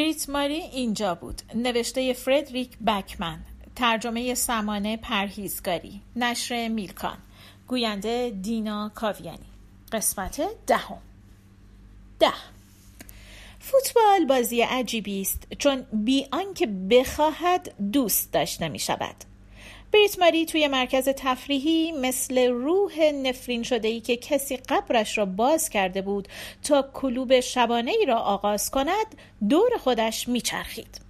بریت ماری اینجا بود. نوشته فردریک بکمن. ترجمه سمانه پرهیزگاری. نشر میلکان. گوینده دینا کاویانی. قسمت دهم. ده. فوتبال بازی عجیبی است چون بی آنکه بخواهد دوست داشته می شود بریت ماری توی مرکز تفریحی مثل روح نفرین شده ای که کسی قبرش را باز کرده بود تا کلوب شبانه ای را آغاز کند دور خودش میچرخید.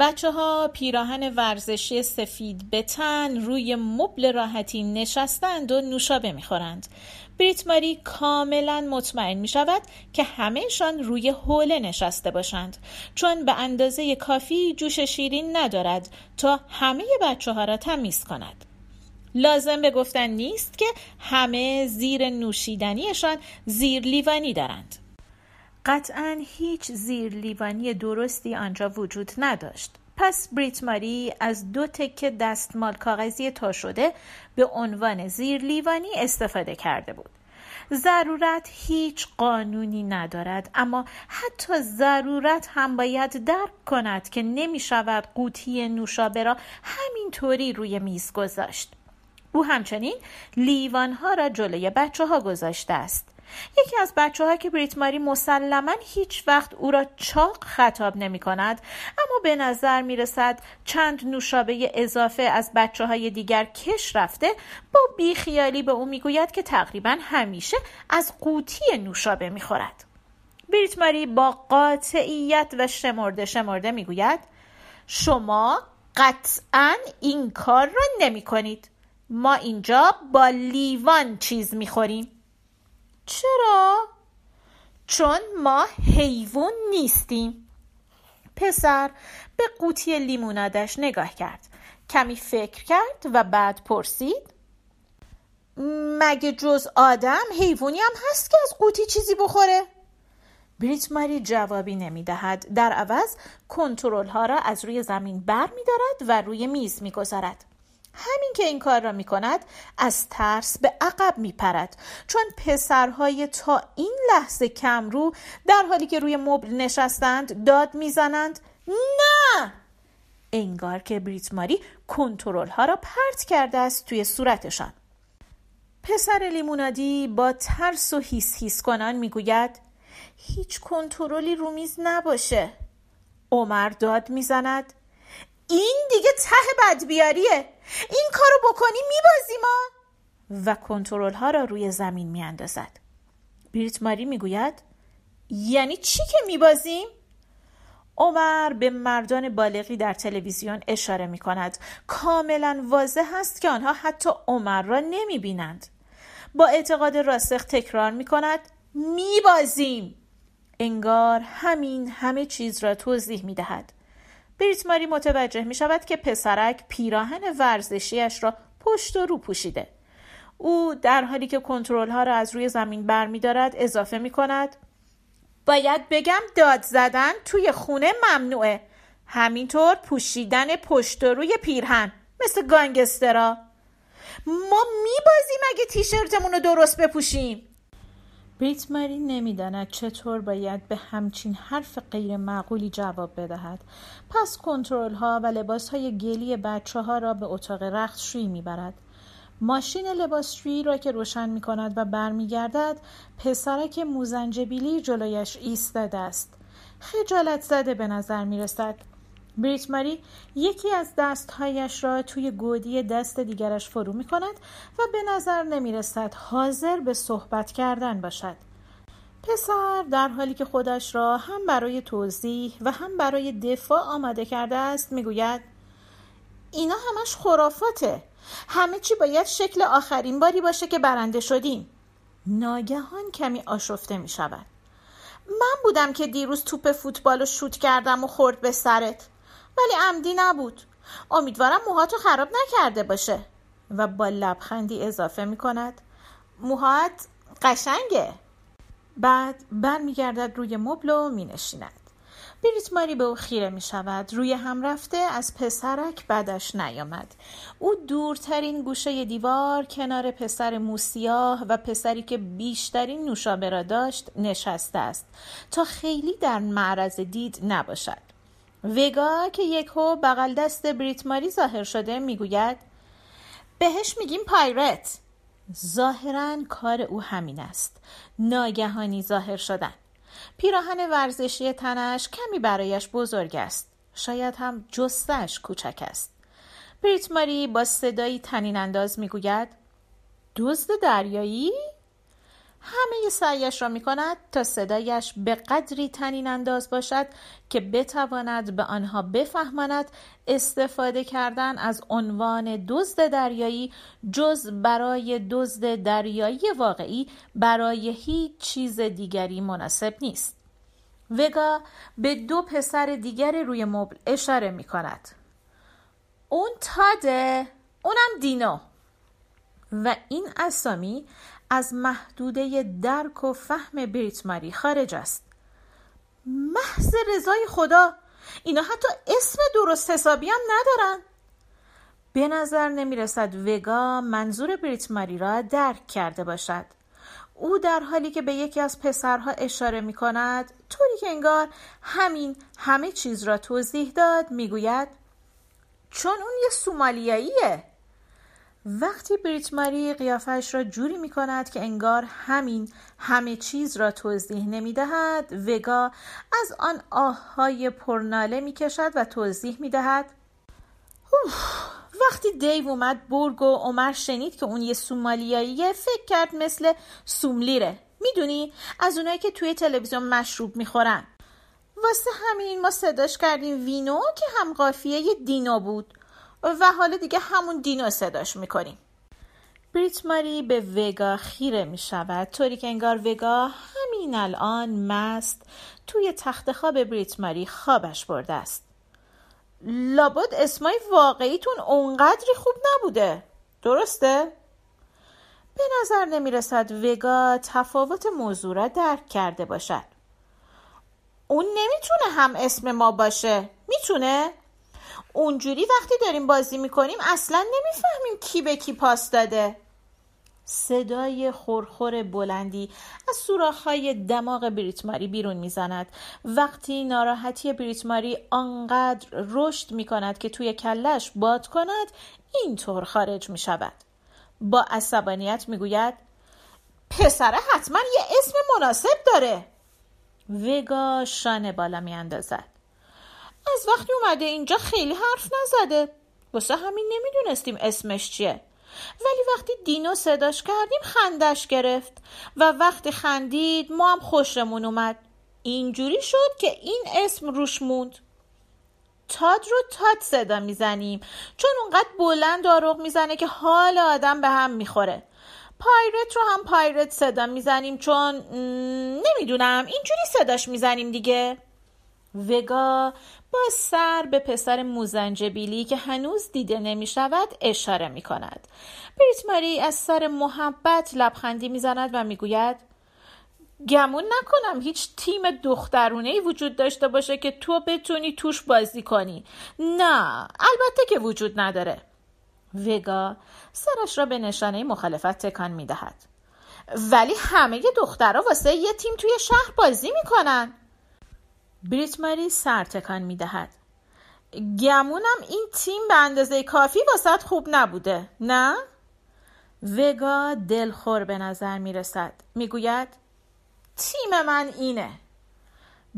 بچه ها پیراهن ورزشی سفید به تن روی مبل راحتی نشستند و نوشابه می‌خورند بریت ماری کاملا مطمئن می شود که همهشان روی حوله نشسته باشند. چون به اندازه کافی جوش شیرین ندارد تا همه بچه ها را تمیز کند. لازم به گفتن نیست که همه زیر نوشیدنیشان زیر لیوانی دارند. قطعا هیچ زیر لیوانی درستی آنجا وجود نداشت. پس بریت ماری از دو تکه دستمال کاغذی تا شده به عنوان زیر لیوانی استفاده کرده بود. ضرورت هیچ قانونی ندارد اما حتی ضرورت هم باید درک کند که نمی شود قوطی نوشابه را همینطوری روی میز گذاشت. او همچنین لیوانها را جلوی بچه ها گذاشته است. یکی از بچه ها که بریت ماری مسلما هیچ وقت او را چاق خطاب نمی کند اما به نظر می رسد چند نوشابه اضافه از بچه های دیگر کش رفته با بیخیالی به او می گوید که تقریبا همیشه از قوطی نوشابه می خورد. بریت ماری با قاطعیت و شمرده شمرده می گوید شما قطعا این کار را نمی کنید. ما اینجا با لیوان چیز می خوریم. چرا؟ چون ما حیوان نیستیم پسر به قوطی لیمونادش نگاه کرد کمی فکر کرد و بعد پرسید مگه جز آدم حیوانی هم هست که از قوطی چیزی بخوره؟ بریت ماری جوابی نمی دهد. در عوض کنترل ها را از روی زمین بر می دارد و روی میز می گذارد. همین که این کار را می کند از ترس به عقب می پرد چون پسرهای تا این لحظه کم رو در حالی که روی مبل نشستند داد می‌زنند نه! انگار که بریت ماری کنترل ها را پرت کرده است توی صورتشان. پسر لیمونادی با ترس و هیس هیس کنان می‌گوید هیچ کنترلی رو میز نباشه. عمر داد می‌زند این دیگه ته بدبیاریه. این کارو بکنی میبازی ما و کنترل ها را روی زمین میاندازد. بریت ماری می‌گوید یعنی چی که میبازیم؟ عمر به مردان بالغی در تلویزیون اشاره می کند کاملا واضح است که آنها حتی عمر را نمی بینند با اعتقاد راسخ تکرار می کند می بازیم انگار همین همه چیز را توضیح می دهد بریت ماری متوجه می شود که پسرک پیراهن ورزشیش را پشت و رو پوشیده. او در حالی که کنترل ها را از روی زمین بر می دارد اضافه می کند باید بگم داد زدن توی خونه ممنوعه. همینطور پوشیدن پشت و روی پیرهن مثل گانگسترا. ما میبازیم اگه تیشرتمون رو درست بپوشیم. بریت ماری نمی‌داند چطور باید به همچین حرف غیر معقولی جواب بدهد. پس کنترل ها و لباس های گلی بچه ها را به اتاق رختشویی می‌برد. ماشین لباسشویی را که روشن می کند و برمیگردد پسرک موزنجبیلی جلویش ایستاده است. خجالت زده به نظر می رسد بریت ماری یکی از دستهایش را توی گودی دست دیگرش فرو می کند و به نظر نمی رسد حاضر به صحبت کردن باشد. پسر در حالی که خودش را هم برای توضیح و هم برای دفاع آماده کرده است می‌گوید اینا همش خرافاته. همه چی باید شکل آخرین باری باشه که برنده شدیم. ناگهان کمی آشفته می شود من بودم که دیروز توپ فوتبال رو شوت کردم و خورد به سرت. ولی عمدی نبود. امیدوارم موهاتو خراب نکرده باشه. و با لبخندی اضافه می کند موهات قشنگه. بعد برمیگردد روی مبل و می نشیند بریت ماری به او خیره می شود روی هم رفته از پسرک بدش نیامد. او دورترین گوشه دیوار کنار پسر موسیاه و پسری که بیشترین نوشابه را داشت نشسته است. تا خیلی در معرض دید نباشد. وگا که یکو بغل دست بریت ماری ظاهر شده می‌گوید بهش میگیم پایرت. ظاهرا کار او همین است. ناگهانی ظاهر شدن. پیراهن ورزشی تنش کمی برایش بزرگ است. شاید هم جستش کوچک است. بریت ماری با صدایی تنین انداز می‌گوید دزد دریایی؟ همه سعیش را می کند تا صدایش به قدری تنین انداز باشد که بتواند به آنها بفهماند استفاده کردن از عنوان دزد دریایی جز برای دزد دریایی واقعی برای هیچ چیز دیگری مناسب نیست. وگا به دو پسر دیگر روی مبل اشاره می کند. اون تاده اونم دینو و این اسامی از محدوده درک و فهم بریت ماری خارج است. محض رضای خدا اینا حتی اسم درست حسابی هم ندارن. به نظر نمی رسد وگا منظور بریت ماری را درک کرده باشد. او در حالی که به یکی از پسرها اشاره می کند طوری که انگار همین همه چیز را توضیح داد می گوید چون اون یه سومالیاییه. وقتی بریت ماری قیافش را جوری می کند که انگار همین همه چیز را توضیح نمی دهد وگا از آن آههای پرناله می کشد و توضیح می دهد وقتی دیو اومد برگ و عمر شنید که اون یه سومالیاییه فکر کرد مثل سوملیره. می‌دونی؟ از اونایی که توی تلویزیون مشروب می‌خورن. واسه همین ما صداش کردیم وینو که هم قافیه دینو بود. و حالا دیگه همون دینو صداش می‌کنیم. بریت ماری به وگا خیره می شود طوری که انگار وگا همین الان مست توی تخت خواب بریت ماری خوابش برده است. لابد اسمای واقعیتون اونقدری خوب نبوده. درسته؟ به نظر نمی رسد وگا تفاوت موضوع را درک کرده باشد. اون نمی‌تونه هم اسم ما باشه. می‌تونه؟ اونجوری وقتی داریم بازی می‌کنیم اصلا نمی‌فهمیم کی به کی پاس داده. صدای خورخور بلندی از سوراخ‌های دماغ بریتماری بیرون می‌زند. وقتی ناراحتی بریتماری آنقدر رشد می‌کند که توی کلش باد کند اینطور خارج می شود با عصبانیت می‌گوید پسره حتما یه اسم مناسب داره. وگا شانه بالا میاندازد. از وقتی اومده اینجا خیلی حرف نزده. واسه همین نمی‌دونستیم اسمش چیه. ولی وقتی دینو صداش کردیم خندش گرفت و وقتی خندید ما هم خوشمون اومد. اینجوری شد که این اسم روش موند. تاد رو تاد صدا می‌زنیم چون اونقدر بلند آروغ می‌زنه که حال آدم به هم می‌خوره. پایرت رو هم پایرت صدا می‌زنیم چون نمی‌دونم اینجوری صداش می‌زنیم دیگه. وگا با سر به پسر موزنجبیلی که هنوز دیده نمی شود اشاره می کند. بریت ماری از سر محبت لبخندی می زند و می گوید گمون نکنم هیچ تیم دخترونه ای وجود داشته باشه که تو بتونی توش بازی کنی. نه البته که وجود نداره. وگا سرش را به نشانه مخالفت تکان می دهد ولی همه دخترها واسه یه تیم توی شهر بازی می‌کنن. بریت ماری سر تکان می دهد. گمونم این تیم به اندازه کافی واسط خوب نبوده نه؟ وگا دلخور به نظر می رسد می گوید تیم من اینه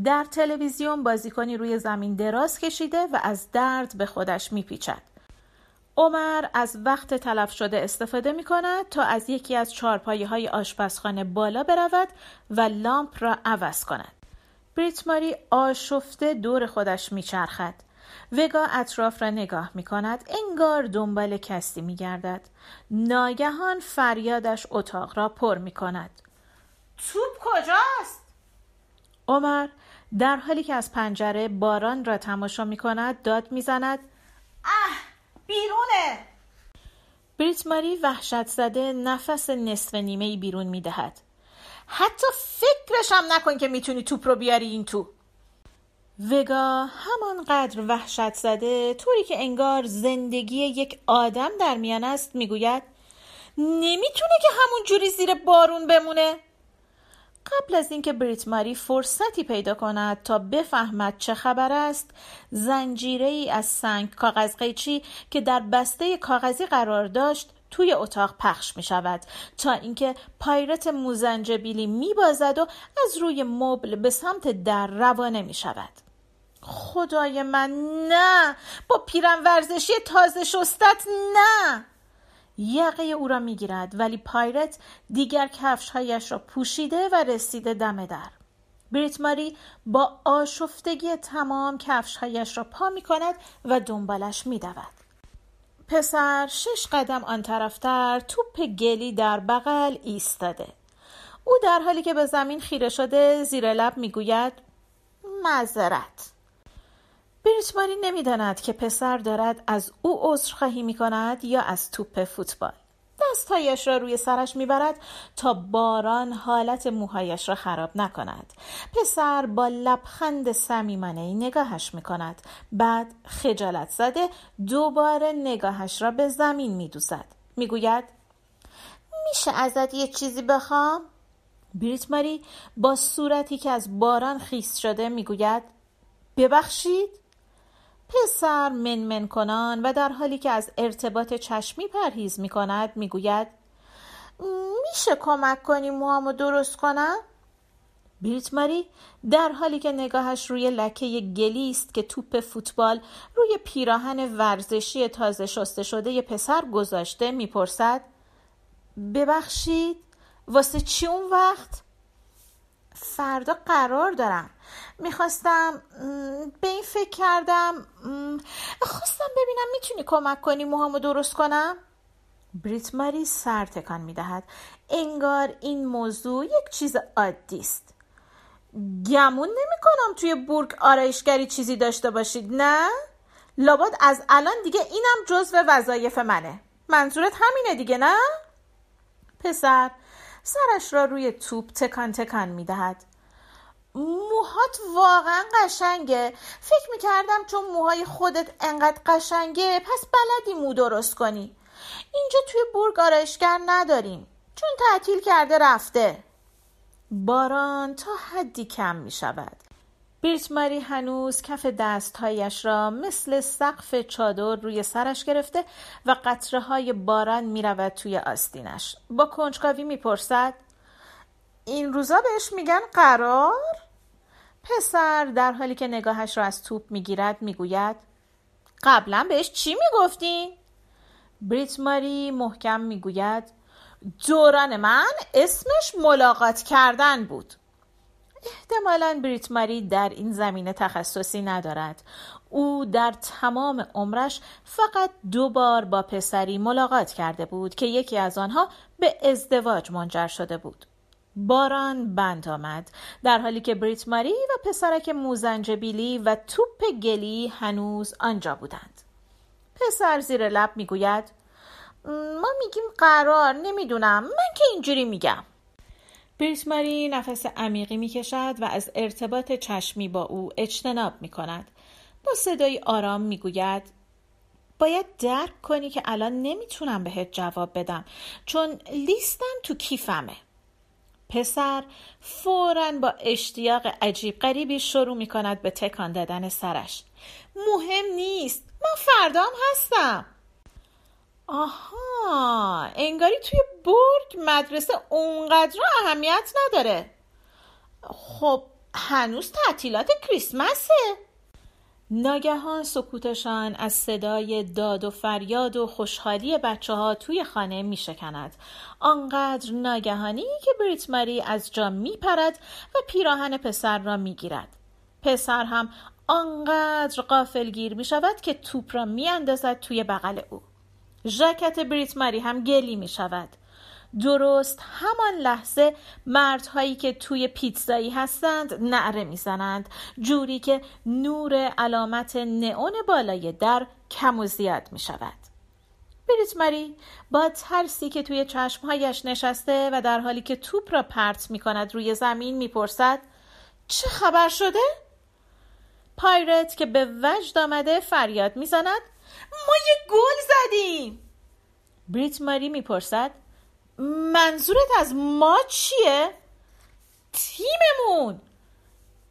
در تلویزیون بازیکنی روی زمین دراز کشیده و از درد به خودش می پیچد. عمر از وقت تلف شده استفاده می کند تا از یکی از چارپایه های آشپزخانه بالا برود و لامپ را عوض کند. بریت ماری آشفته دور خودش میچرخد. وگا اطراف را نگاه می کند انگار دنبال کسی می گردد ناگهان فریادش اتاق را پر می کند توپ کجاست؟ عمر در حالی که از پنجره باران را تماشا می کند داد می زند اه بیرونه! بریت ماری وحشت زده نفس نصف نیمه بیرون می دهد حتی فکرش هم نکن که می‌تونی توپ رو بیاری این تو. وگا همانقدر وحشت زده طوری که انگار زندگی یک آدم در میان است می‌گوید نمی‌تونه که همون جوری زیر بارون بمونه. قبل از اینکه بریت ماری فرصتی پیدا کند تا بفهمد چه خبر است زنجیره ای از سنگ کاغذ قیچی که در بسته کاغذی قرار داشت توی اتاق پخش می شود تا اینکه پایرت موزنجبیلی می بازد و از روی مبل به سمت در روانه می شود خدای من نه! با پیرن ورزشی تازه شستت نه! یقه او را می‌گیرد ولی پایرت دیگر کفشهایش را پوشیده و رسیده دم در. بریت ماری با آشفتگی تمام کفشهایش را پا می کند و دنبالش می دود. پسر شش قدم آن طرفتر توپ گلی در بغل ایستاده. او در حالی که به زمین خیره شده زیر لب می‌گوید معذرت. بریتماری نمی‌داند که پسر دارد از او عذرخواهی می کند یا از توپ فوتبال. دستهایش را روی سرش می‌برد تا باران حالت موهایش را خراب نکند. پسر با لبخند صمیمانه نگاهش می کند بعد خجالت زده دوباره نگاهش را به زمین می دوزد می‌گوید میشه ازت یه چیزی بخوام؟ بریت ماری با صورتی که از باران خیس شده می‌گوید ببخشید؟ پسر منمن کنان و در حالی که از ارتباط چشمی پرهیز می کند می گوید میشه کمک کنی موهامو درست کنم؟ بریت ماری در حالی که نگاهش روی لکه گلی است که توپ فوتبال روی پیراهن ورزشی تازه شسته شده ی پسر گذاشته می‌پرسد ببخشید واسه چی اون وقت؟ فردا قرار دارم. می‌خواستم به این فکر کردم خواستم ببینم می‌تونی کمک کنی موهامو درست کنم؟ بریت ماری سر تکان می‌دهد. انگار این موضوع یک چیز عادی است. گمون نمی کنم توی بورگ آرایشگری چیزی داشته باشید نه؟ لابد از الان دیگه اینم جزو وظایف منه. منظورت همینه دیگه نه؟ پسر سرش را روی توپ تکان تکان می دهد. موهات واقعا قشنگه. فکر می‌کردم چون موهای خودت انقدر قشنگه پس بلدی مو درست کنی. اینجا توی بورگ آرایشگر نداریم. چون تعطیل کرده رفته. باران تا حدی کم می شود. بیرت ماری هنوز کف دستهایش را مثل سقف چادر روی سرش گرفته و قطره های باران می رود توی آستینش با کنجکاوی می پرسد این روزا بهش میگن قرار؟ پسر در حالی که نگاهش را از توپ می‌گیرد می‌گوید قبلا بهش چی می‌گفتین؟ بریت ماری محکم می‌گوید دوران من اسمش ملاقات کردن بود احتمالا بریت ماری در این زمینه تخصصی ندارد. او در تمام عمرش فقط دو بار با پسری ملاقات کرده بود که یکی از آنها به ازدواج منجر شده بود. باران بند آمد در حالی که بریت ماری و پسرک موزنجبیلی و توپ گلی هنوز آنجا بودند. پسر زیر لب می‌گوید ما میگیم قرار نمی‌دونم. من که اینجوری میگم. بریت ماری نفس عمیقی می‌کشد و از ارتباط چشمی با او اجتناب می‌کند. با صدای آرام می‌گوید باید درک کنی که الان نمی‌تونم بهت جواب بدم چون لیستم تو کیفمه. پسر فورا با اشتیاق عجیب غریبی شروع می کند به تکان دادن سرش. مهم نیست من فردام هستم. آها انگاری توی برگ مدرسه اونقدر اهمیت نداره خب هنوز تعطیلات کریسمسه ناگهان سکوتشان از صدای داد و فریاد و خوشحالی بچه ها توی خانه می شکند. آنقدر ناگهانی که بریت ماری از جا می پرد و پیراهن پسر را می گیرد. پسر هم آنقدر قافل گیر می شود که توپ را می اندازد توی بغل او. ژاکت بریت ماری هم گلی می شود. درست همان لحظه مردهایی که توی پیتزایی هستند نعره می‌زنند جوری که نور علامت نئون بالای در کم و زیاد می شود بریت مری با ترسی که توی چشمهایش نشسته و در حالی که توپ را پرت می کند روی زمین می‌پرسد چه خبر شده؟ پایرت که به وجد آمده فریاد می‌زند ما یه گل زدیم. بریت ماری می‌پرسد منظورت از ما چیه؟ تیممون.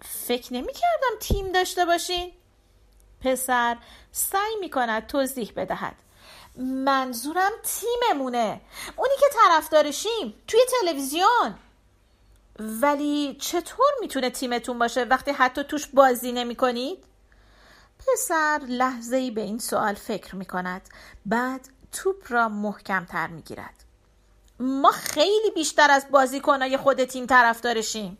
فکر نمی کردم تیم داشته باشین. پسر سعی می کند توضیح بدهد. منظورم تیممونه. اونی که طرفدارشیم توی تلویزیون. ولی چطور می‌تونه تیمتون باشه وقتی حتی توش بازی نمی کنید؟ پسر لحظه ای به این سوال فکر می کند بعد توپ را محکم تر می گیرد ما خیلی بیشتر از بازیکنای خود تیم طرفدارشیم.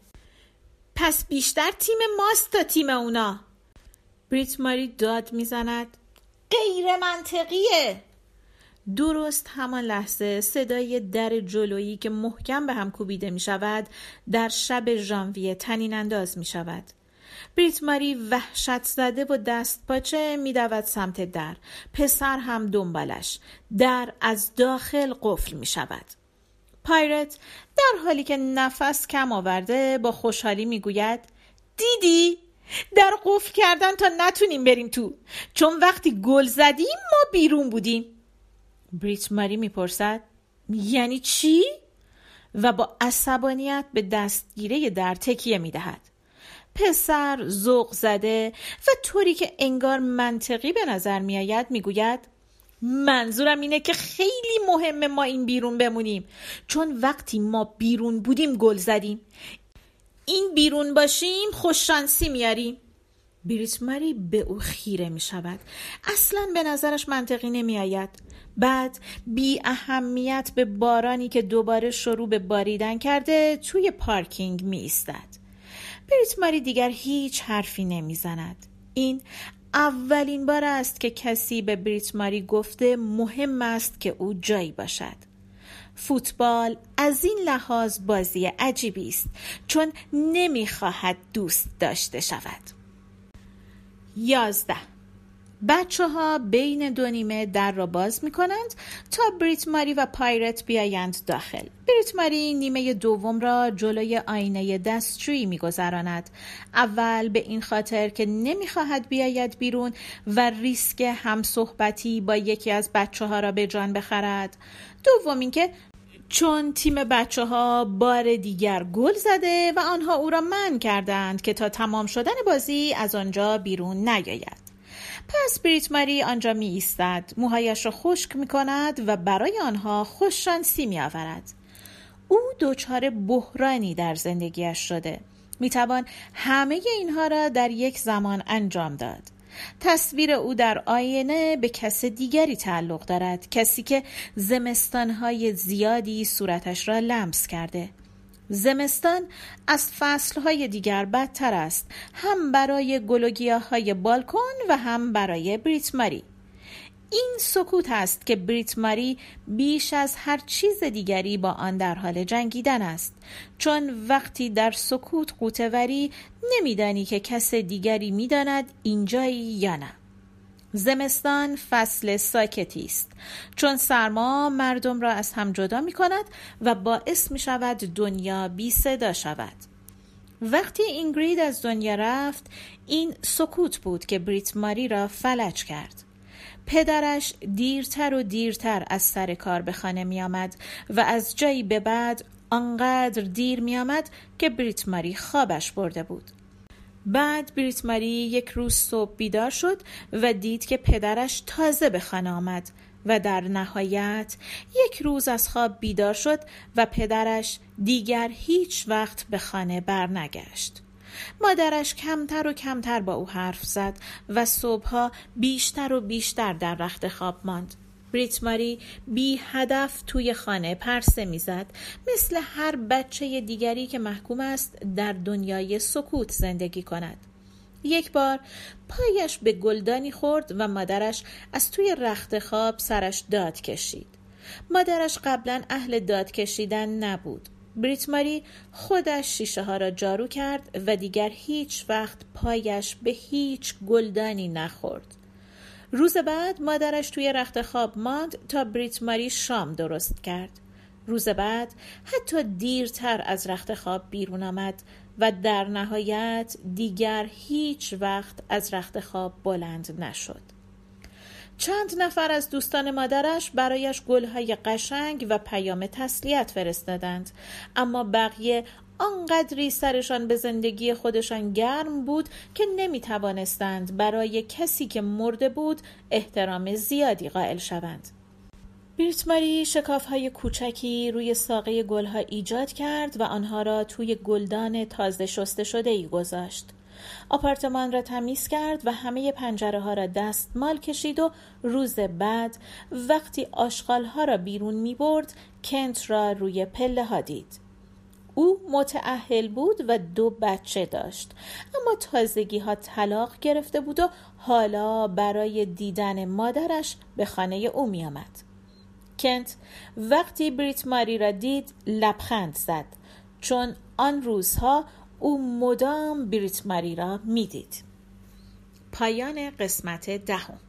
پس بیشتر تیم ماست تا تیم اونا. بریت ماری داد می‌زند. غیر منطقیه. درست همان لحظه صدای در جلویی که محکم به هم کوبیده می شود در شب ژانویه تنین انداز می شود. بریت ماری وحشت زده و دست پاچه می دود سمت در. پسر هم دنبالش. در از داخل قفل می شود. پایرت در حالی که نفس کم آورده با خوشحالی می گوید دیدی؟ در قفل کردن تا نتونیم بریم تو چون وقتی گل زدیم ما بیرون بودیم بریت ماری می‌پرسد یعنی چی؟ و با عصبانیت به دستگیره در تکیه می‌دهد پسر ذوق زده و طوری که انگار منطقی به نظر میآید می‌گوید منظورم اینه که خیلی مهمه ما این بیرون بمونیم. چون وقتی ما بیرون بودیم گل زدیم. این بیرون باشیم خوششانسی میاریم. بریت ماری به او خیره می شود اصلا به نظرش منطقی نمی آید بعد بی اهمیت به بارانی که دوباره شروع به باریدن کرده توی پارکینگ می ایستد بریت ماری دیگر هیچ حرفی نمی زند این اولین بار است که کسی به بریت ماری گفته مهم است که او جایی باشد. فوتبال از این لحاظ بازی عجیبی است چون نمی‌خواهد دوست داشته شود. یازده بچه ها بین دو نیمه در را باز می کنند تا بریت ماری و پایرت بیایند داخل. بریت ماری نیمه دوم را جلوی آینه دستشویی می گذراند. اول به این خاطر که نمی خواهد بیاید بیرون و ریسک هم صحبتی با یکی از بچه ها را به جان بخرد. دوم اینکه چون تیم بچه ها بار دیگر گل زده و آنها او را من کردند که تا تمام شدن بازی از آنجا بیرون نیاید. پس بریت ماری آنجا می ایستد موهایش را خشک می کند و برای آنها خوششانسی می آورد او دچار بحرانی در زندگیش شده. می توان همه اینها را در یک زمان انجام داد. تصویر او در آینه به کس دیگری تعلق دارد کسی که زمستانهای زیادی صورتش را لمس کرده. زمستان از فصلهای دیگر بدتر است. هم برای گلوگیاه های بالکن و هم برای بریت ماری این سکوت است که بریت ماری بیش از هر چیز دیگری با آن در حال جنگیدن است. چون وقتی در سکوت قوتوری نمیدانی که کس دیگری می‌داند اینجایی یا نه. زمستان فصل ساکتی است. چون سرما مردم را از هم جدا می کند و باعث می شود دنیا بی صدا شود. وقتی اینگرید از دنیا رفت این سکوت بود که بریت ماری را فلج کرد. پدرش دیرتر و دیرتر از سر کار به خانه می آمد و از جایی به بعد آنقدر دیر می آمد که بریت ماری خوابش برده بود. بعد بریت ماری یک روز صبح بیدار شد و دید که پدرش تازه به خانه آمد و در نهایت یک روز از خواب بیدار شد و پدرش دیگر هیچ وقت به خانه برنگشت. مادرش کمتر و کمتر با او حرف زد و صبحها بیشتر و بیشتر در رخت خواب ماند. بریت ماری بی هدف توی خانه پرسه می‌زد. مثل هر بچه دیگری که محکوم است در دنیای سکوت زندگی کند. یک بار پایش به گلدانی خورد و مادرش از توی رخت خواب سرش داد کشید. مادرش قبلا اهل داد کشیدن نبود. بریت ماری خودش شیشه ها را جارو کرد و دیگر هیچ وقت پایش به هیچ گلدانی نخورد. روز بعد مادرش توی رخت خواب ماند تا بریت ماری شام درست کرد. روز بعد حتی دیرتر از رخت خواب بیرون آمد و در نهایت دیگر هیچ وقت از رخت خواب بلند نشد چند نفر از دوستان مادرش برایش گلهای قشنگ و پیام تسلیت فرستادند اما بقیه آنقدری سرشان به زندگی خودشان گرم بود که نمی توانستند برای کسی که مرده بود احترام زیادی قائل شوند. بیرتماری شکاف های کوچکی روی ساقه گلها ایجاد کرد و آنها را توی گلدان تازه شسته شده ای گذاشت. آپارتمان را تمیز کرد و همه پنجره ها را دستمال کشید و روز بعد وقتی آشغال ها را بیرون می برد کنت را روی پله ها دید. او متعهل بود و دو بچه داشت اما تازگی ها طلاق گرفته بود و حالا برای دیدن مادرش به خانه او می آمد. کنت وقتی بریت ماری را دید لبخند زد چون آن روزها او مدام بریت ماری را می‌دید. پایان قسمت دهم